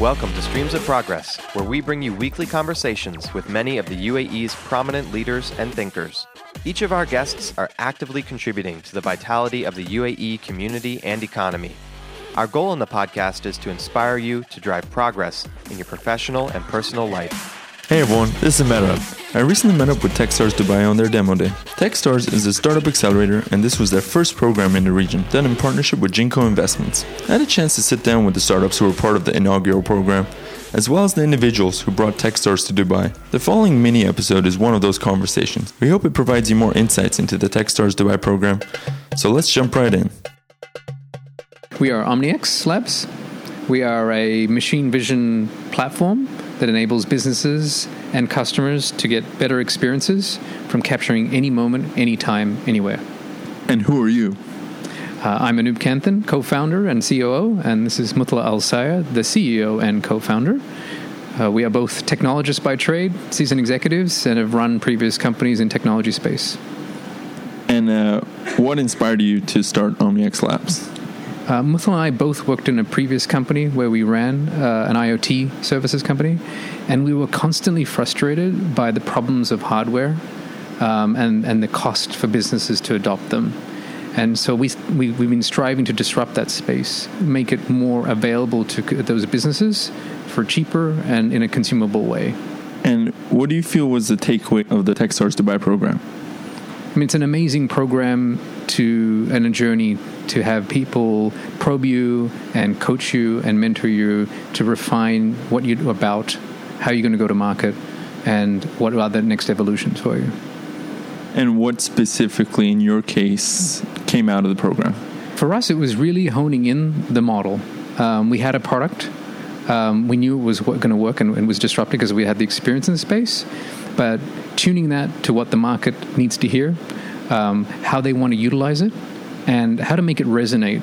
Welcome to Streams of Progress, where we bring you weekly conversations with many of the UAE's prominent leaders and thinkers. Each of our guests are actively contributing to the vitality of the UAE community and economy. Our goal in the podcast is to inspire you to drive progress in your professional and personal life. Hey everyone, this is Merab. I recently met up with Techstars Dubai on their demo day. Techstars is a startup accelerator, and this was their first program in the region, done in partnership with Jinko Investments. I had a chance to sit down with the startups who were part of the inaugural program, as well as the individuals who brought Techstars to Dubai. The following mini episode is one of those conversations. We hope it provides you more insights into the Techstars Dubai program. So let's jump right in. We are Omnix Labs. We are a machine vision platform that enables businesses and customers to get better experiences from capturing any moment, anytime, anywhere. And who are you? Uh, I'm Anoop Kanthan, co founder and COO, and this is Mutla Al Sayed, the CEO and co founder. Uh, we are both technologists by trade, seasoned executives, and have run previous companies in technology space. And uh, what inspired you to start Omnix Labs? Uh, Muthal and I both worked in a previous company where we ran uh, an IoT services company, and we were constantly frustrated by the problems of hardware um, and, and the cost for businesses to adopt them. And so we, we, we've been striving to disrupt that space, make it more available to those businesses for cheaper and in a consumable way. And what do you feel was the takeaway of the Techstars Dubai program? I mean, it's an amazing program to and a journey to have people probe you and coach you and mentor you to refine what you're about, how you're going to go to market, and what are the next evolutions for you. And what specifically, in your case, came out of the program? For us, it was really honing in the model. Um, we had a product. Um, we knew it was going to work and, and was disruptive because we had the experience in the space but tuning that to what the market needs to hear, um, how they want to utilize it, and how to make it resonate.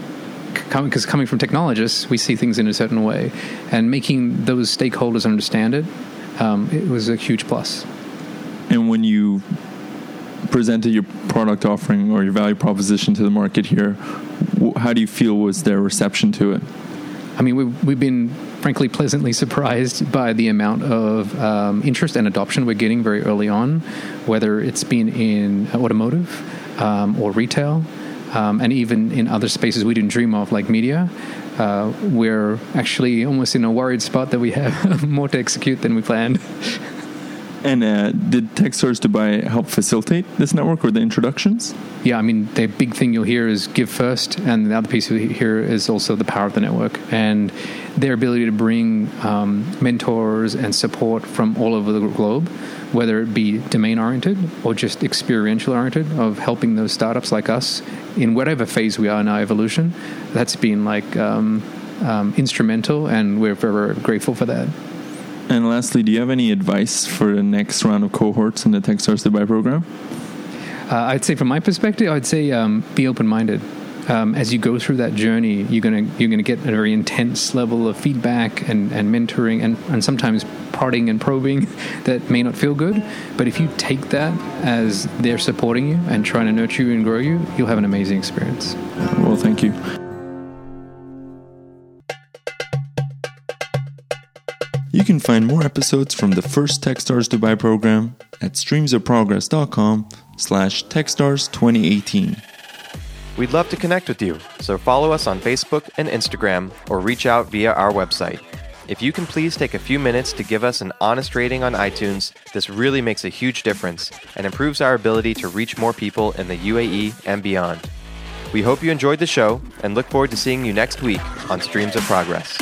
Because coming from technologists, we see things in a certain way, and making those stakeholders understand it, um, it was a huge plus. And when you presented your product offering or your value proposition to the market here, how do you feel was their reception to it? I mean, we've, we've been frankly pleasantly surprised by the amount of um, interest and adoption we're getting very early on, whether it's been in automotive um, or retail, um, and even in other spaces we didn't dream of, like media. Uh, we're actually almost in a worried spot that we have more to execute than we planned. And uh, did Techstars Dubai help facilitate this network or the introductions? Yeah, I mean, the big thing you'll hear is give first, and the other piece you hear is also the power of the network and their ability to bring um, mentors and support from all over the globe, whether it be domain oriented or just experiential oriented, of helping those startups like us in whatever phase we are in our evolution. That's been like um, um, instrumental, and we're very grateful for that. And lastly, do you have any advice for the next round of cohorts in the Techstars Dubai program? Uh, I'd say, from my perspective, I'd say um, be open minded. Um, as you go through that journey, you're gonna you're gonna get a very intense level of feedback and, and mentoring and, and sometimes prodding and probing that may not feel good. But if you take that as they're supporting you and trying to nurture you and grow you, you'll have an amazing experience. Well, thank you. You can find more episodes from the first Techstars Dubai program at streamsofprogress.com slash Techstars2018. We'd love to connect with you, so follow us on Facebook and Instagram or reach out via our website. If you can please take a few minutes to give us an honest rating on iTunes, this really makes a huge difference and improves our ability to reach more people in the UAE and beyond. We hope you enjoyed the show and look forward to seeing you next week on Streams of Progress.